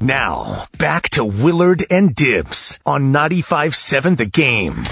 Now, back to Willard and Dibbs on 95.7 The Game.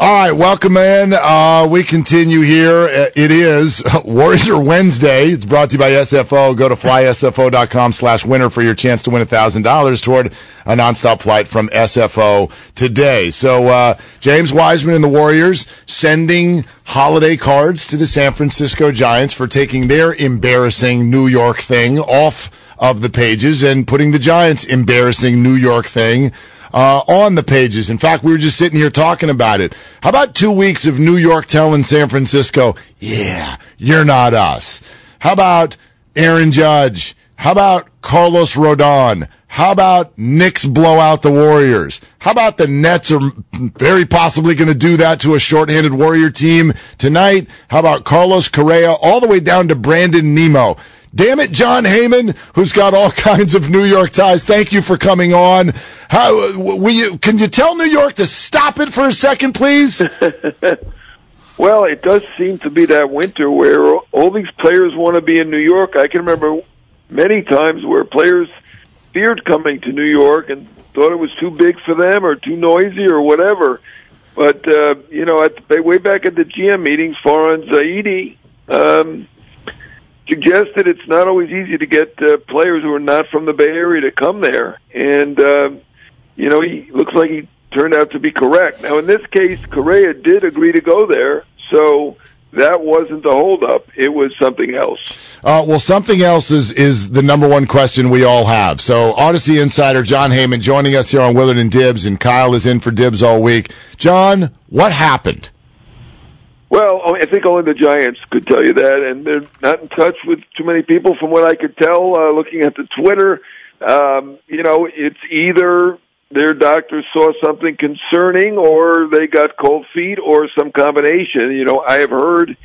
All right, welcome in. Uh, we continue here. Uh, It is Warrior Wednesday. It's brought to you by SFO. Go to flysfo.com slash winner for your chance to win $1,000 toward a nonstop flight from SFO today. So, uh, James Wiseman and the Warriors sending holiday cards to the San Francisco Giants for taking their embarrassing New York thing off of the pages and putting the Giants' embarrassing New York thing uh, on the pages. In fact, we were just sitting here talking about it. How about two weeks of New York telling San Francisco, yeah, you're not us? How about Aaron Judge? How about Carlos Rodon? How about Knicks blow out the Warriors? How about the Nets are very possibly going to do that to a shorthanded Warrior team tonight? How about Carlos Correa all the way down to Brandon Nimmo? Damn it, Jon Heyman, who's got all kinds of New York ties. Thank you for coming on. How will you? Can you tell New York to stop it for a second, please? Well, it does seem to be that winter where all these players want to be in New York. I can remember many times where players feared coming to New York and thought it was too big for them or too noisy or whatever. But uh, you know, at way back at the GM meetings, Farhan Zaidi um, suggested it's not always easy to get uh, players who are not from the Bay Area to come there, and uh, you know, he looks like he turned out to be correct. Now, in this case, Correa did agree to go there, so that wasn't the holdup. It was something else. Uh, well, something else is is the number one question we all have. So, Audacy insider Jon Heyman joining us here on Willard and Dibbs, and Kyle is in for Dibbs all week. John, what happened? Well, I think only the Giants could tell you that, and they're not in touch with too many people, from what I could tell. Uh, looking at the Twitter, um, you know, it's either their doctor saw something concerning, or they got cold feet, or some combination. You know, I have heard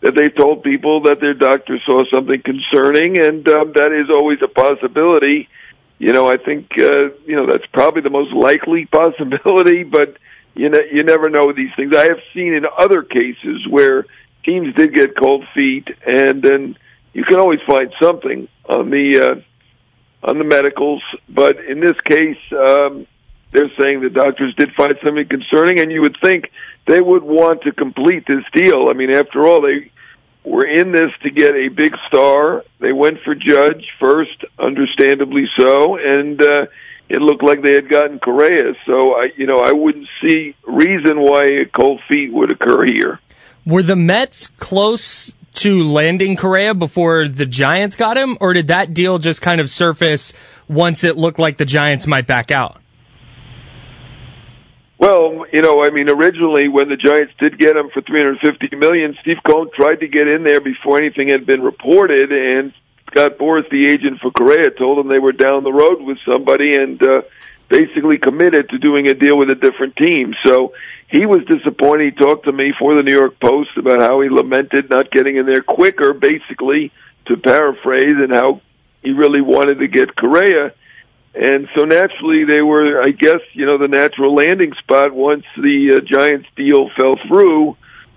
that they told people that their doctor saw something concerning, and um, that is always a possibility. You know, I think uh, you know that's probably the most likely possibility, but you know, you never know these things. I have seen in other cases where teams did get cold feet, and then you can always find something on the uh, on the medicals. But in this case, um, they're saying the doctors did find something concerning, and you would think they would want to complete this deal. I mean, after all, they were in this to get a big star. They went for Judge first, understandably so, and. uh it looked like they had gotten Correa. So I, you know, I wouldn't see reason why a cold feet would occur here. Were the Mets close to landing Correa before the Giants got him, or did that deal just kind of surface once it looked like the Giants might back out? Well, you know, I mean, originally when the Giants did get him for 350 million, Steve Cohen tried to get in there before anything had been reported, and Scott Boras, the agent for Correa, told him they were down the road with somebody and uh, basically committed to doing a deal with a different team. So he was disappointed. He talked to me for the New York Post about how he lamented not getting in there quicker, basically, to paraphrase, and how he really wanted to get Correa. And so naturally, they were, I guess, you know, the natural landing spot once the uh, Giants deal fell through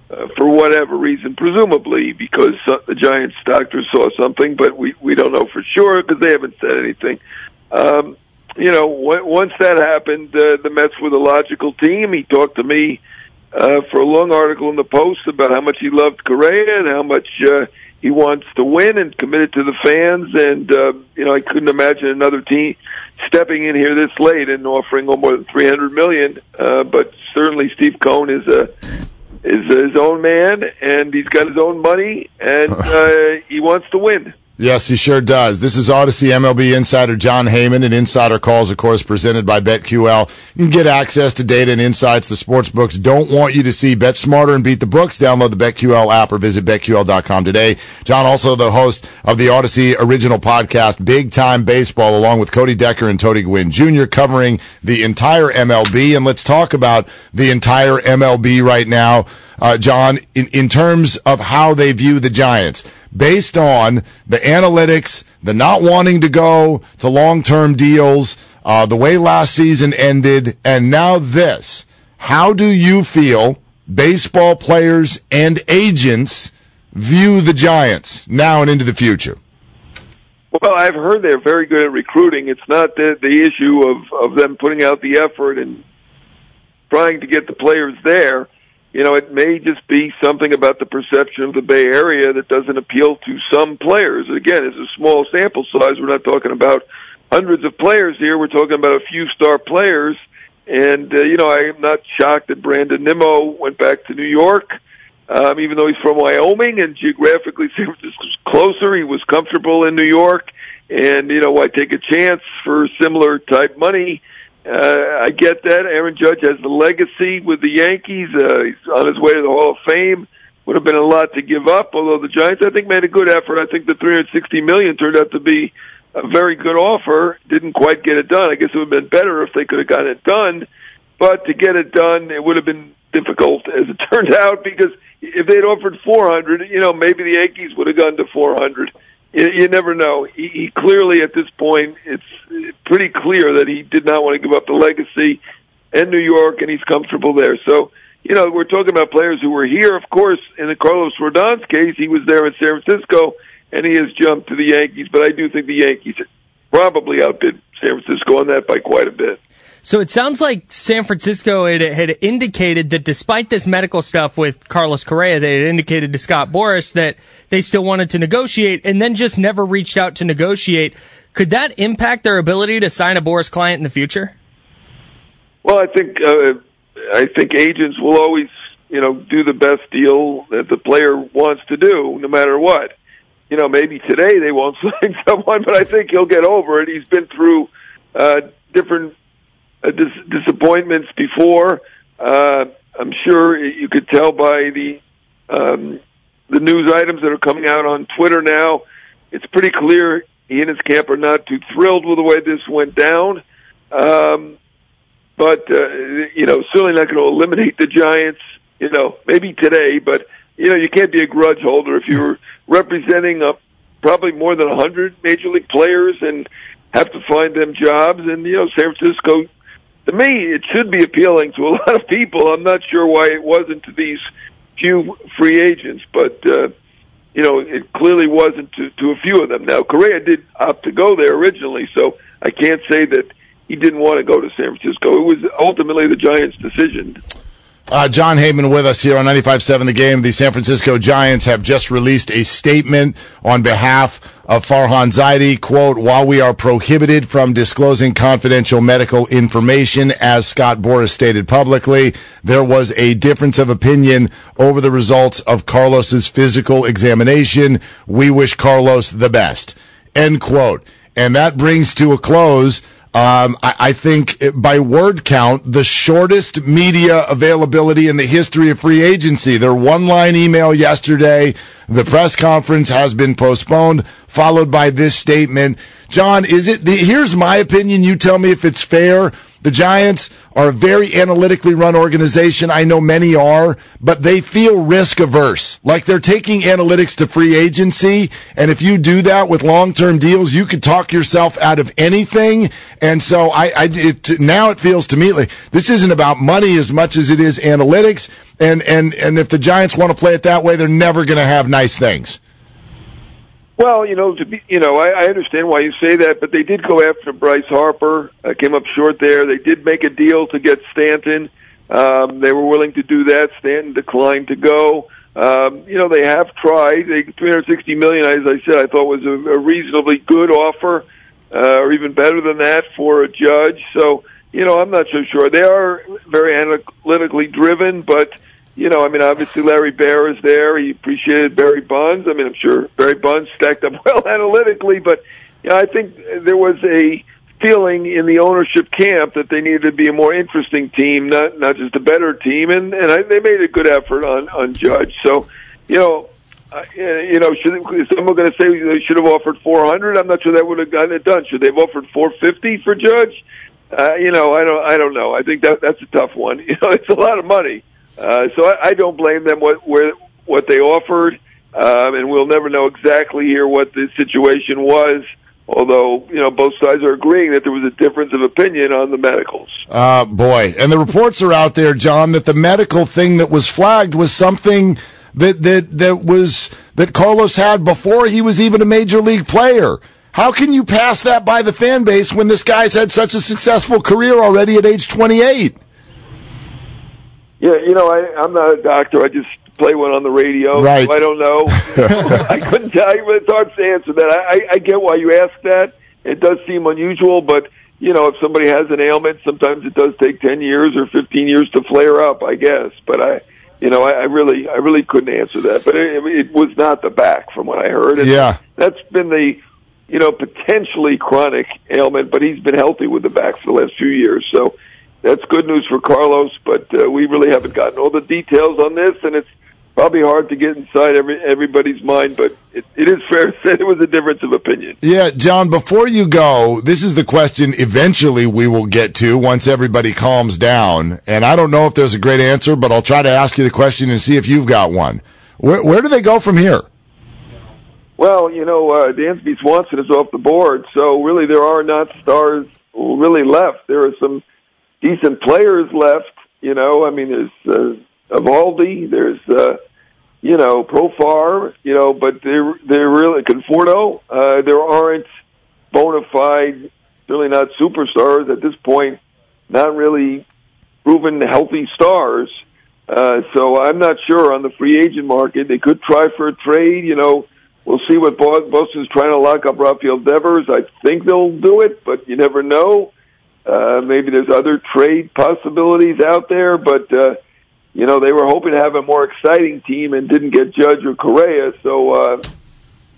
uh, for whatever reason, presumably because the Giants doctors saw something, but we we don't know for sure because they haven't said anything. Um, you know, w- once that happened, uh, the Mets were the logical team. He talked to me uh, for a long article in the Post about how much he loved Correa and how much uh, he wants to win and committed to the fans. And uh, you know, I couldn't imagine another team stepping in here this late and offering no more than three hundred million. Uh, but certainly, Steve Cohen is a is his own man, and he's got his own money, and uh, he wants to win. Yes, he sure does. This is Audacy MLB insider Jon Heyman and Insider Calls, of course, presented by BetQL. You can get access to data and insights the sports books don't want you to see. Bet smarter and beat the books. Download the BetQL app or visit BetQL.com today. John, also the host of the Audacy original podcast, Big Time Baseball, along with Cody Decker and Tony Gwynn Jr., covering the entire MLB. And let's talk about the entire MLB right now, uh, Jon, in, in terms of how they view the Giants based on the analytics, the not wanting to go to long term deals, uh, the way last season ended, and now this. How do you feel baseball players and agents view the Giants now and into the future? Well, I've heard they're very good at recruiting. It's not the, the issue of, of them putting out the effort and trying to get the players there you know, it may just be something about the perception of the Bay Area that doesn't appeal to some players. Again, it's a small sample size. We're not talking about hundreds of players here. We're talking about a few star players. And, uh, you know, I'm not shocked that Brandon Nimmo went back to New York. Um, even though he's from Wyoming and geographically San Francisco's closer, he was comfortable in New York. And, you know, why take a chance for similar type money? I get that. Aaron Judge has the legacy with the Yankees. Uh, he's on his way to the Hall of Fame. Would have been a lot to give up, although the Giants, I think, made a good effort. I think the 360 million turned out to be a very good offer. Didn't quite get it done. I guess it would have been better if they could have gotten it done. But to get it done, it would have been difficult, as it turned out, because if they'd offered 400, you know, maybe the Yankees would have gone to 400 you, you never know. He, he clearly, at this point, it's pretty clear that he did not want to give up the legacy in New York, and he's comfortable there. So, you know, we're talking about players who were here. Of course, in the Carlos Rodon's case, he was there in San Francisco, and he has jumped to the Yankees. But I do think the Yankees probably outbid San Francisco on that by quite a bit. So it sounds like San Francisco had, had indicated that despite this medical stuff with Carlos Correa, they had indicated to Scott Boras that they still wanted to negotiate and then just never reached out to negotiate. Could that impact their ability to sign a Boras client in the future? Well, I think uh, I think agents will always, you know, do the best deal that the player wants to do, no matter what. You know, maybe today they won't sign someone, but I think he'll get over it. He's been through uh, different uh, dis- disappointments before. Uh, I'm sure you could tell by the um, the news items that are coming out on Twitter now. It's pretty clear he and his camp are not too thrilled with the way this went down. Um, but uh, you know, certainly not going to eliminate the Giants. You know, maybe today, but you know, you can't be a grudge holder if you're representing a, probably more than a hundred major league players and have to find them jobs. And you know, San Francisco to me, it should be appealing to a lot of people. I'm not sure why it wasn't to these few free agents, but uh, you know, it clearly wasn't to, to a few of them. Now, Correa did opt to go there originally, so I can't say that he didn't want to go to San Francisco. It was ultimately the Giants' decision. Uh, Jon Heyman with us here on 95.7 The Game. The San Francisco Giants have just released a statement on behalf of Farhan Zaidi. Quote, while we are prohibited from disclosing confidential medical information, as Scott Boras stated publicly, there was a difference of opinion over the results of Carlos's physical examination. We wish Carlos the best. End quote. And that brings to a close um, I, I, think by word count, the shortest media availability in the history of free agency. Their one line email yesterday, the press conference has been postponed, followed by this statement. John, is it, the, here's my opinion. You tell me if it's fair. The Giants are a very analytically run organization. I know many are, but they feel risk averse. Like they're taking analytics to free agency. And if you do that with long term deals, you could talk yourself out of anything. And so I, I it, now it feels to me like this isn't about money as much as it is analytics. And, and, and if the Giants want to play it that way, they're never going to have nice things. Well, you know, to be, you know, I, I understand why you say that, but they did go after Bryce Harper. Uh, came up short there. They did make a deal to get Stanton. Um, they were willing to do that. Stanton declined to go. Um, you know, they have tried. They 360 million, as I said, I thought was a, a reasonably good offer, uh, or even better than that for a judge. So, you know, I'm not so sure. They are very analytically driven, but you know, I mean, obviously Larry Baer is there. He appreciated Barry Bonds. I mean, I'm sure Barry Bonds stacked up well analytically, but you know, I think there was a feeling in the ownership camp that they needed to be a more interesting team, not not just a better team, and and I, they made a good effort on on Judge. So, you know, uh, you know, should is someone going to say they should have offered 400? I'm not sure that would have gotten it done. Should they have offered 450 for Judge? Uh, you know, I don't, I don't know. I think that that's a tough one. You know, it's a lot of money, uh, so I, I don't blame them what where what they offered, um, and we'll never know exactly here what the situation was. Although you know both sides are agreeing that there was a difference of opinion on the medicals. Uh, boy, and the reports are out there, John, that the medical thing that was flagged was something that that that was that Carlos had before he was even a major league player. How can you pass that by the fan base when this guy's had such a successful career already at age 28? Yeah, you know, I, I'm not a doctor. I just play one on the radio. Right. So I don't know. I couldn't tell you, but it's hard to answer that. I, I, I get why you ask that. It does seem unusual, but you know, if somebody has an ailment, sometimes it does take ten years or fifteen years to flare up. I guess, but I, you know, I, I really, I really couldn't answer that. But it, it was not the back, from what I heard. And Yeah. that's been the, you know, potentially chronic ailment, but he's been healthy with the back for the last few years. So that's good news for Carlos, but uh, we really haven't gotten all the details on this, and it's probably hard to get inside every everybody's mind. But it, it is fair to say there was a difference of opinion. Yeah, John, before you go, this is the question eventually we will get to once everybody calms down. And I don't know if there's a great answer, but I'll try to ask you the question and see if you've got one. Where, where do they go from here? Well, you know, uh, Dansby Swanson is off the board, so really there are not stars really left. There are some decent players left. You know, I mean, there's uh, Eovaldi, there's uh, you know Profar, you know, but they're they're really Conforto. Uh, there aren't bona fide, really not superstars at this point. Not really proven healthy stars. Uh, so I'm not sure on the free agent market. They could try for a trade. You know, we'll see what Boston's trying to lock up Rafael Devers. I think they'll do it, but you never know. Uh, maybe there's other trade possibilities out there, but uh, you know they were hoping to have a more exciting team and didn't get Judge or Correa. So uh,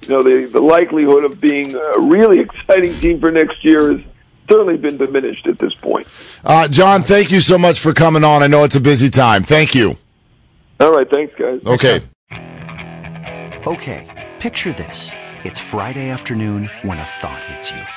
you know the the likelihood of being a really exciting team for next year has certainly been diminished at this point. Uh, John, thank you so much for coming on. I know it's a busy time. Thank you. All right, thanks, guys. Okay. Okay, picture this. It's Friday afternoon when a thought hits you.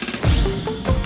you